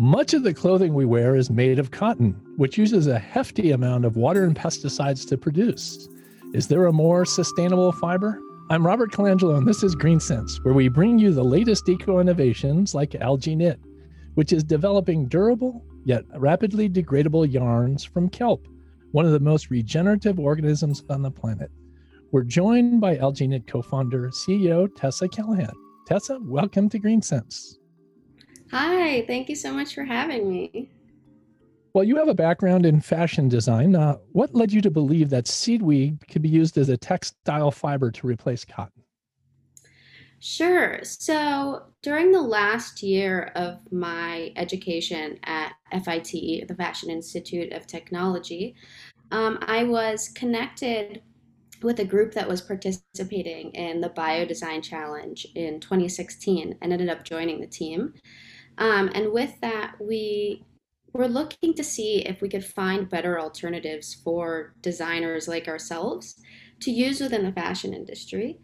Much of the clothing we wear is made of cotton, which uses a hefty amount of water and pesticides to produce. Is there a more sustainable fiber? I'm Robert Colangelo, and this is Green Sense, where we bring you the latest eco innovations like Algae Knit, which is developing durable yet rapidly degradable yarns from kelp, one of the most regenerative organisms on the planet. We're joined by Algae Knit co founder, CEO Tessa Callahan. Tessa, welcome to Green Sense. Hi, thank you so much for having me. Well, you have a background in fashion design. Uh, what led you to believe that seaweed could be used as a textile fiber to replace cotton? Sure. So during the last year of my education at FIT, the Fashion Institute of Technology, um, I was connected with a group that was participating in the Biodesign Challenge in 2016 and ended up joining the team. Um, and with that, we were looking to see if we could find better alternatives for designers like ourselves to use within the fashion industry.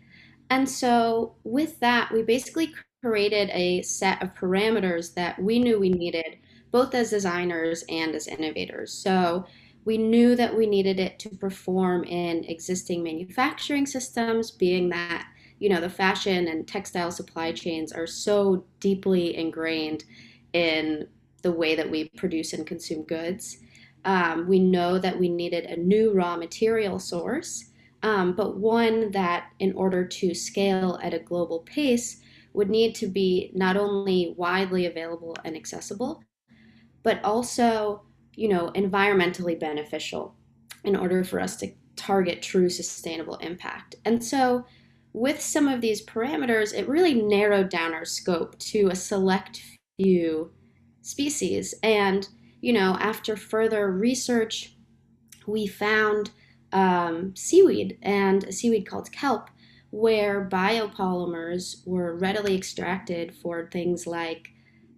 And so, with that, we basically created a set of parameters that we knew we needed, both as designers and as innovators. So, we knew that we needed it to perform in existing manufacturing systems, being that you know the fashion and textile supply chains are so deeply ingrained in the way that we produce and consume goods. Um, we know that we needed a new raw material source, um, but one that, in order to scale at a global pace, would need to be not only widely available and accessible, but also, you know, environmentally beneficial in order for us to target true sustainable impact. And so with some of these parameters, it really narrowed down our scope to a select few species. And, you know, after further research, we found um, seaweed and a seaweed called kelp, where biopolymers were readily extracted for things like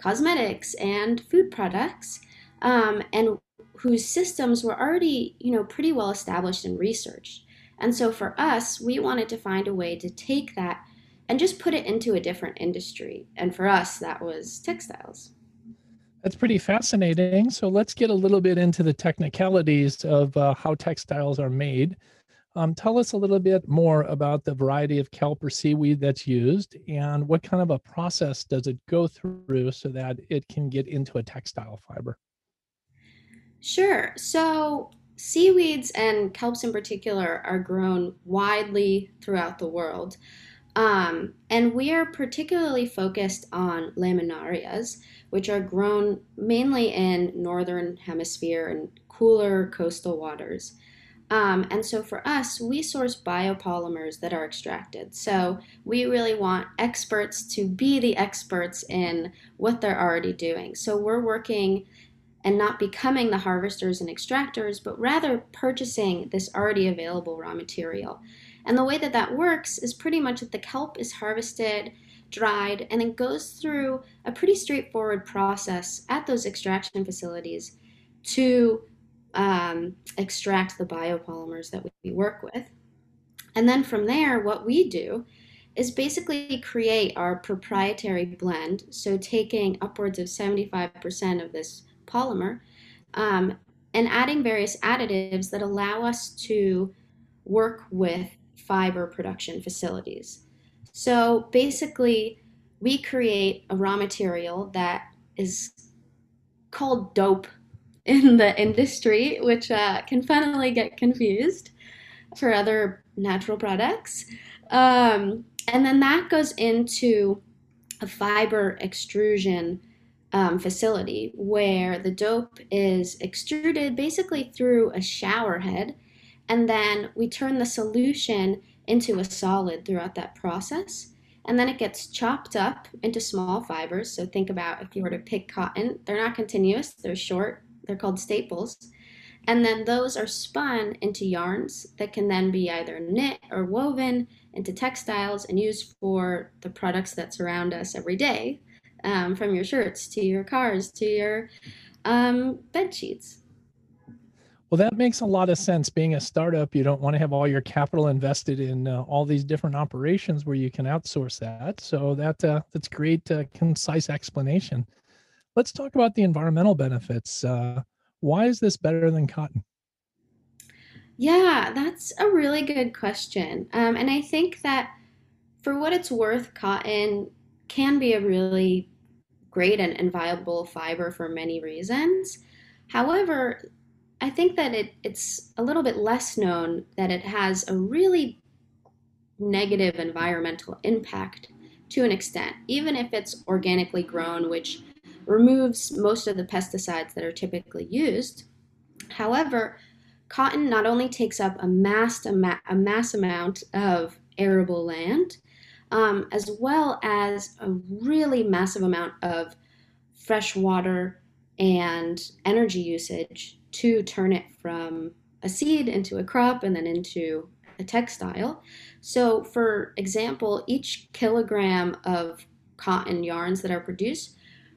cosmetics and food products, um, and whose systems were already, you know, pretty well established and researched. And so for us, we wanted to find a way to take that and just put it into a different industry. And for us, that was textiles. That's pretty fascinating. So let's get a little bit into the technicalities of uh, how textiles are made. Um, tell us a little bit more about the variety of kelp or seaweed that's used and what kind of a process does it go through so that it can get into a textile fiber? Sure. So seaweeds and kelps in particular are grown widely throughout the world. Um, and we are particularly focused on laminarias, which are grown mainly in northern hemisphere and cooler coastal waters. Um, and so for us, we source biopolymers that are extracted. So we really want experts to be the experts in what they're already doing. So we're working and not becoming the harvesters and extractors, but rather purchasing this already available raw material. And the way that that works is pretty much that the kelp is harvested, dried, and then goes through a pretty straightforward process at those extraction facilities to um, extract the biopolymers that we work with. And then from there, what we do is basically create our proprietary blend. So taking upwards of 75% of this polymer, um, and adding various additives that allow us to work with fiber production facilities. So basically, we create a raw material that is called dope in the industry, which uh, can finally get confused for other natural products. Um, and then that goes into a fiber extrusion um, facility where the dope is extruded basically through a shower head, and then we turn the solution into a solid throughout that process. And then it gets chopped up into small fibers. So think about if you were to pick cotton, they're not continuous, they're short, they're called staples. And then those are spun into yarns that can then be either knit or woven into textiles and used for the products that surround us every day um, from your shirts to your cars to your um, bed sheets. Well, that makes a lot of sense. Being a startup, you don't want to have all your capital invested in uh, all these different operations where you can outsource that. So that uh, that's great, uh, concise explanation. Let's talk about the environmental benefits. Uh, why is this better than cotton? Yeah, that's a really good question. Um, and I think that for what it's worth, cotton can be a really great and, and viable fiber for many reasons. However, I think that it, it's a little bit less known that it has a really negative environmental impact to an extent, even if it's organically grown, which removes most of the pesticides that are typically used. However, cotton not only takes up a mass, a mass amount of arable land, um, as well as a really massive amount of fresh water and energy usage to turn it from a seed into a crop and then into a textile. So, for example, each kilogram of cotton yarns that are produced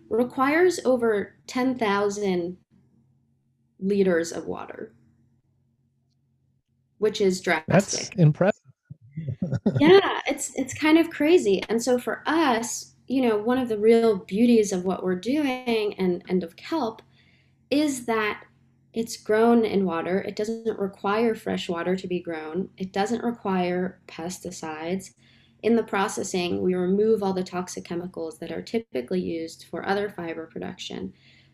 requires over 10,000 liters of water, which is drastic. That's impressive. Yeah, it's it's kind of crazy. And so for us, you know, one of the real beauties of what we're doing and and of kelp is that it's grown in water. It doesn't require fresh water to be grown. It doesn't require pesticides. In the processing, we remove all the toxic chemicals that are typically used for other fiber production.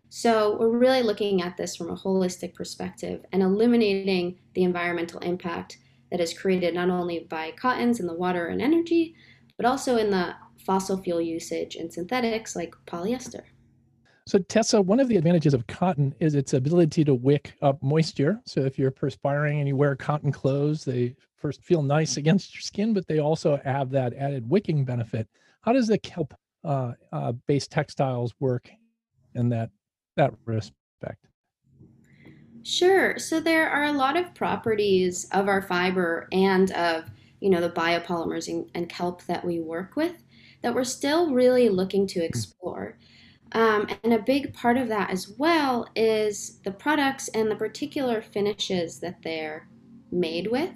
So, we're really looking at this from a holistic perspective and eliminating the environmental impact that is created not only by cottons and the water and energy, but also in the fossil fuel usage and synthetics like polyester. So, Tessa, one of the advantages of cotton is its ability to wick up moisture. So, if you're perspiring and you wear cotton clothes, they first feel nice against your skin, but they also have that added wicking benefit. How does the kelp uh, uh, based textiles work in that that respect? Sure. So there are a lot of properties of our fiber and of you know the biopolymers and, and kelp that we work with that we're still really looking to explore. Um, and a big part of that as well is the products and the particular finishes that they're made with.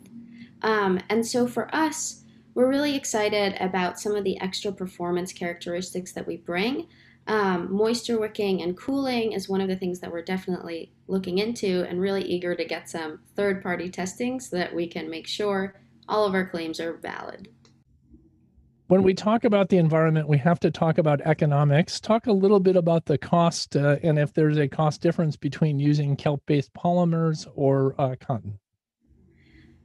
Um, and so for us, we're really excited about some of the extra performance characteristics that we bring um, moisture wicking and cooling is one of the things that we're definitely looking into and really eager to get some third party testing so that we can make sure all of our claims are valid. When we talk about the environment, we have to talk about economics. Talk a little bit about the cost uh, and if there's a cost difference between using kelp based polymers or uh, cotton.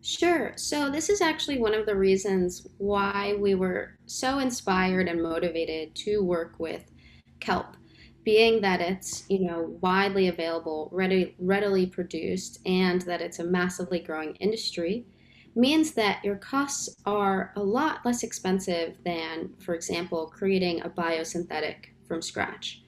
Sure. So, this is actually one of the reasons why we were so inspired and motivated to work with kelp being that it's you know widely available ready, readily produced and that it's a massively growing industry means that your costs are a lot less expensive than for example creating a biosynthetic from scratch.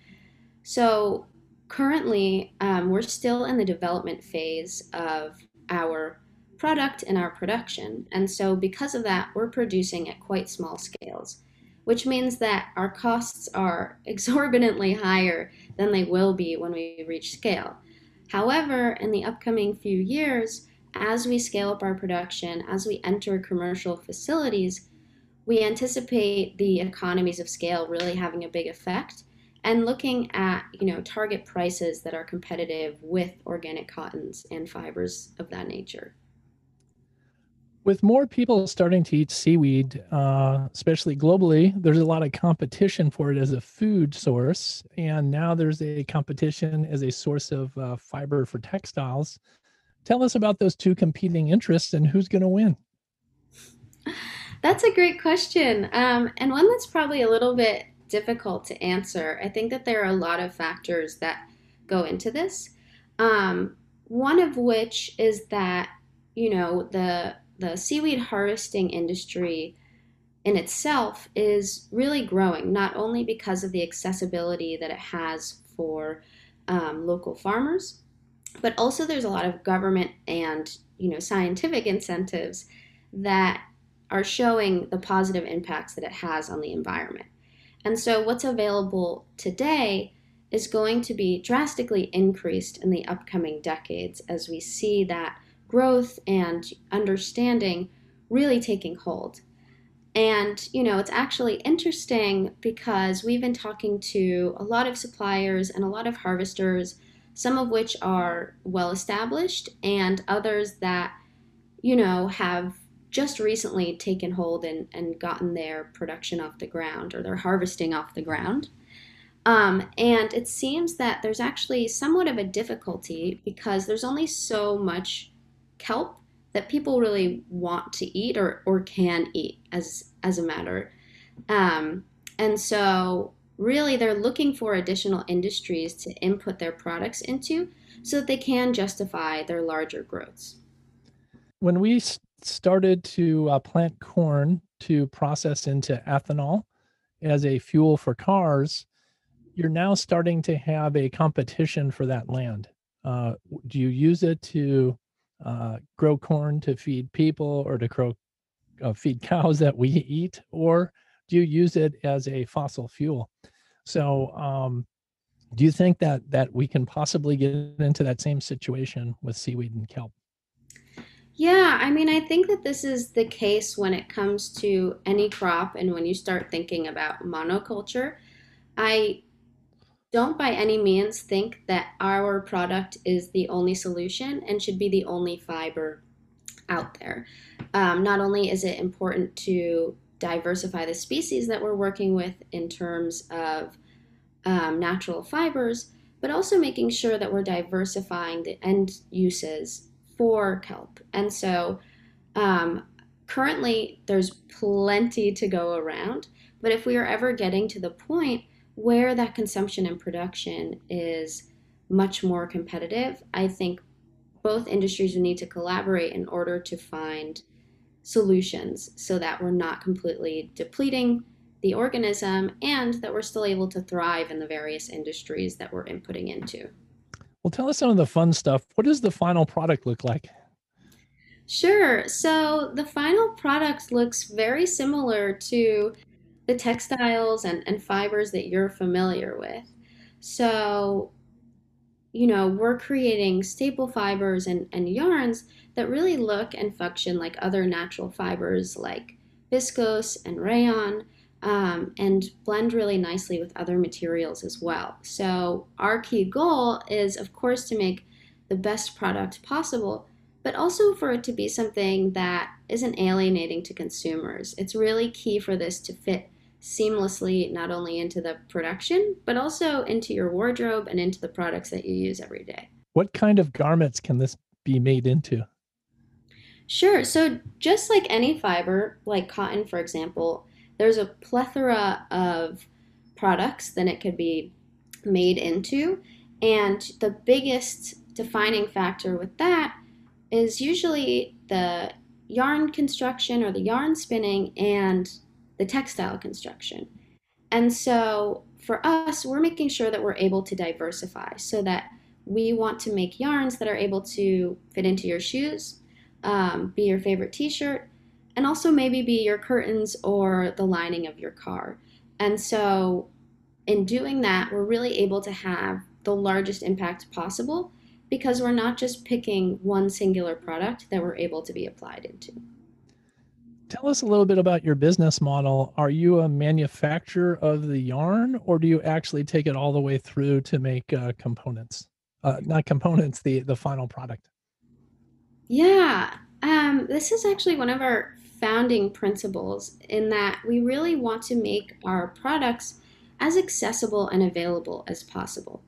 So currently um, we're still in the development phase of our product and our production and so because of that we're producing at quite small scales which means that our costs are exorbitantly higher than they will be when we reach scale. However, in the upcoming few years, as we scale up our production, as we enter commercial facilities, we anticipate the economies of scale really having a big effect and looking at you know target prices that are competitive with organic cottons and fibers of that nature with more people starting to eat seaweed, uh, especially globally, there's a lot of competition for it as a food source. And now there's a competition as a source of uh, fiber for textiles. Tell us about those two competing interests and who's going to win. That's a great question, um, and one that's probably a little bit difficult to answer. I think that there are a lot of factors that go into this. Um, one of which is that, you know, the the seaweed harvesting industry in itself is really growing, not only because of the accessibility that it has for um, local farmers, but also there's a lot of government and you know scientific incentives that are showing the positive impacts that it has on the environment. And so what's available today is going to be drastically increased in the upcoming decades as we see that growth and understanding really taking hold. And, you know, it's actually interesting because we've been talking to a lot of suppliers and a lot of harvesters, some of which are well established and others that, you know, have just recently taken hold and, and gotten their production off the ground or their harvesting off the ground. Um, and it seems that there's actually somewhat of a difficulty because there's only so much kelp that people really want to eat or, or can eat as as a matter. Um, and so really they're looking for additional industries to input their products into so that they can justify their larger growths. When we started to uh, plant corn to process into ethanol as a fuel for cars, you're now starting to have a competition for that land. Uh, do you use it to uh, grow corn to feed people or to grow uh, feed cows that we eat, or do you use it as a fossil fuel? So, um, do you think that that we can possibly get into that same situation with seaweed and kelp? Yeah, I mean, I think that this is the case when it comes to any crop and when you start thinking about monoculture. I don't by any means think that our product is the only solution and should be the only fiber out there. Um, not only is it important to diversify the species that we're working with in terms of um, natural fibers, but also making sure that we're diversifying the end uses for kelp. And so um, currently there's plenty to go around, but if we are ever getting to the point where that consumption and production is much more competitive, I think both industries would need to collaborate in order to find solutions so that we're not completely depleting the organism and that we're still able to thrive in the various industries that we're inputting into. Well, tell us some of the fun stuff. What does the final product look like? Sure. So the final product looks very similar to the textiles and, and fibers that you're familiar with. So, you know, we're creating staple fibers and, and yarns that really look and function like other natural fibers like viscose and rayon um, and blend really nicely with other materials as well. So, our key goal is, of course, to make the best product possible, but also for it to be something that isn't alienating to consumers. It's really key for this to fit seamlessly not only into the production, but also into your wardrobe and into the products that you use every day. What kind of garments can this be made into? Sure. So, just like any fiber, like cotton, for example, there's a plethora of products that it could be made into. And the biggest defining factor with that is usually the yarn construction or the yarn spinning and the textile construction. And so for us, we're making sure that we're able to diversify so that we want to make yarns that are able to fit into your shoes, um, be your favorite t shirt, and also maybe be your curtains or the lining of your car. And so in doing that, we're really able to have the largest impact possible because we're not just picking one singular product that we're able to be applied into. Tell us a little bit about your business model. Are you a manufacturer of the yarn, or do you actually take it all the way through to make uh, components? Uh, not components, the the final product. Yeah, um, this is actually one of our founding principles in that we really want to make our products as accessible and available as possible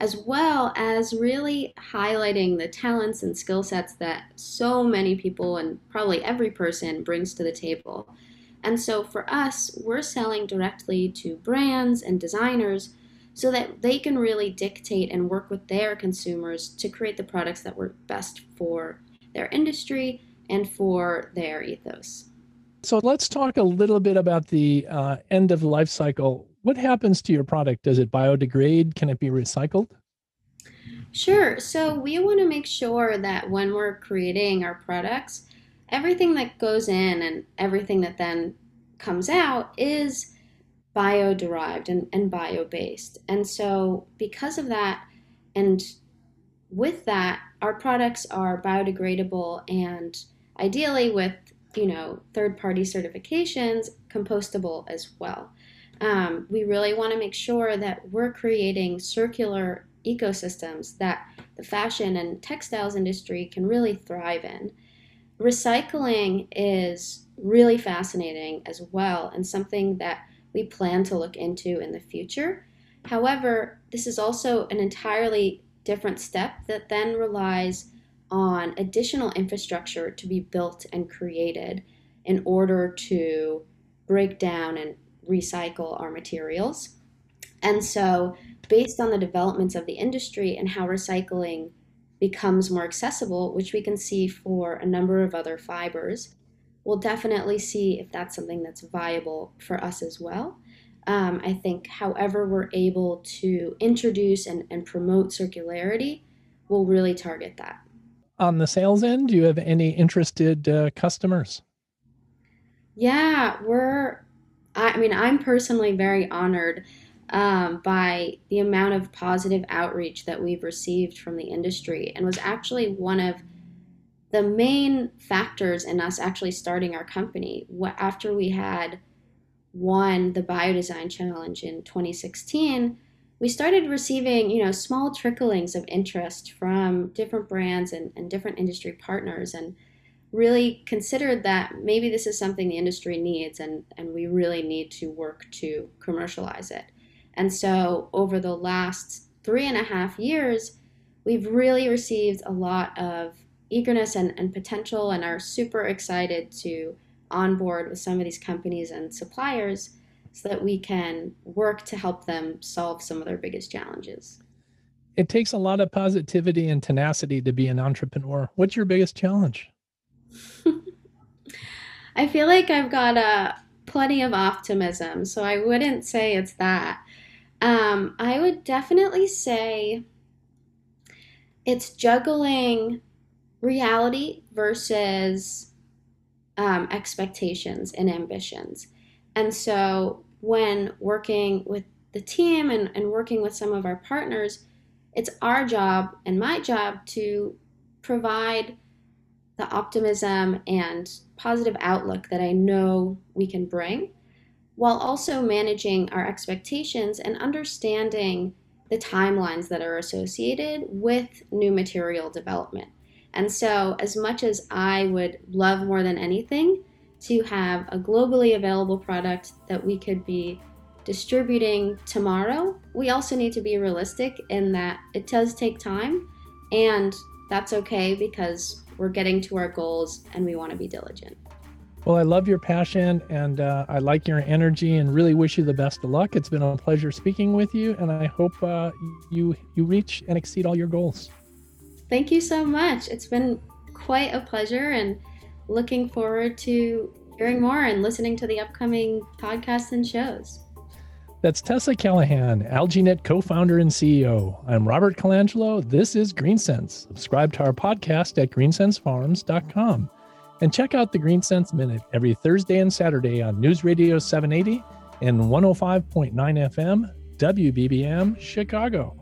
as well as really highlighting the talents and skill sets that so many people and probably every person brings to the table. And so for us, we're selling directly to brands and designers so that they can really dictate and work with their consumers to create the products that work best for their industry and for their ethos. So let's talk a little bit about the uh, end of life cycle what happens to your product? Does it biodegrade? Can it be recycled? Sure. So we want to make sure that when we're creating our products, everything that goes in and everything that then comes out is bio derived and, and bio based. And so, because of that, and with that, our products are biodegradable and ideally with you know, third party certifications, compostable as well. Um, we really want to make sure that we're creating circular ecosystems that the fashion and textiles industry can really thrive in. Recycling is really fascinating as well and something that we plan to look into in the future. However, this is also an entirely different step that then relies on additional infrastructure to be built and created in order to break down and recycle our materials. And so, based on the developments of the industry and how recycling becomes more accessible, which we can see for a number of other fibers, we'll definitely see if that's something that's viable for us as well. Um, I think, however, we're able to introduce and, and promote circularity, we'll really target that. On the sales end, do you have any interested uh, customers? Yeah, we're, I mean, I'm personally very honored um, by the amount of positive outreach that we've received from the industry and was actually one of the main factors in us actually starting our company. After we had won the Biodesign Challenge in 2016, we started receiving, you know, small tricklings of interest from different brands and, and different industry partners and really considered that maybe this is something the industry needs and, and we really need to work to commercialize it. And so over the last three and a half years, we've really received a lot of eagerness and, and potential and are super excited to onboard with some of these companies and suppliers so that we can work to help them solve some of their biggest challenges. It takes a lot of positivity and tenacity to be an entrepreneur. What's your biggest challenge? I feel like I've got uh, plenty of optimism, so I wouldn't say it's that. Um, I would definitely say it's juggling reality versus um, expectations and ambitions. And so when working with the team and, and working with some of our partners, it's our job and my job to provide the optimism and positive outlook that I know we can bring, while also managing our expectations and understanding the timelines that are associated with new material development. And so, as much as I would love more than anything to have a globally available product that we could be distributing tomorrow, we also need to be realistic in that it does take time, and that's okay because we're getting to our goals and we want to be diligent. Well, I love your passion and uh, I like your energy and really wish you the best of luck. It's been a pleasure speaking with you, and I hope uh, you you reach and exceed all your goals. Thank you so much. It's been quite a pleasure and looking forward to hearing more and listening to the upcoming podcasts and shows. That's Tessa Callahan, AlgaeKnit co founder and CEO. I'm Robert Colangelo. This is GreenSense. Subscribe to our podcast at greensensefarms.com and check out the GreenSense Minute every Thursday and Saturday on News Radio 780 and 105.9 FM, WBBM, Chicago.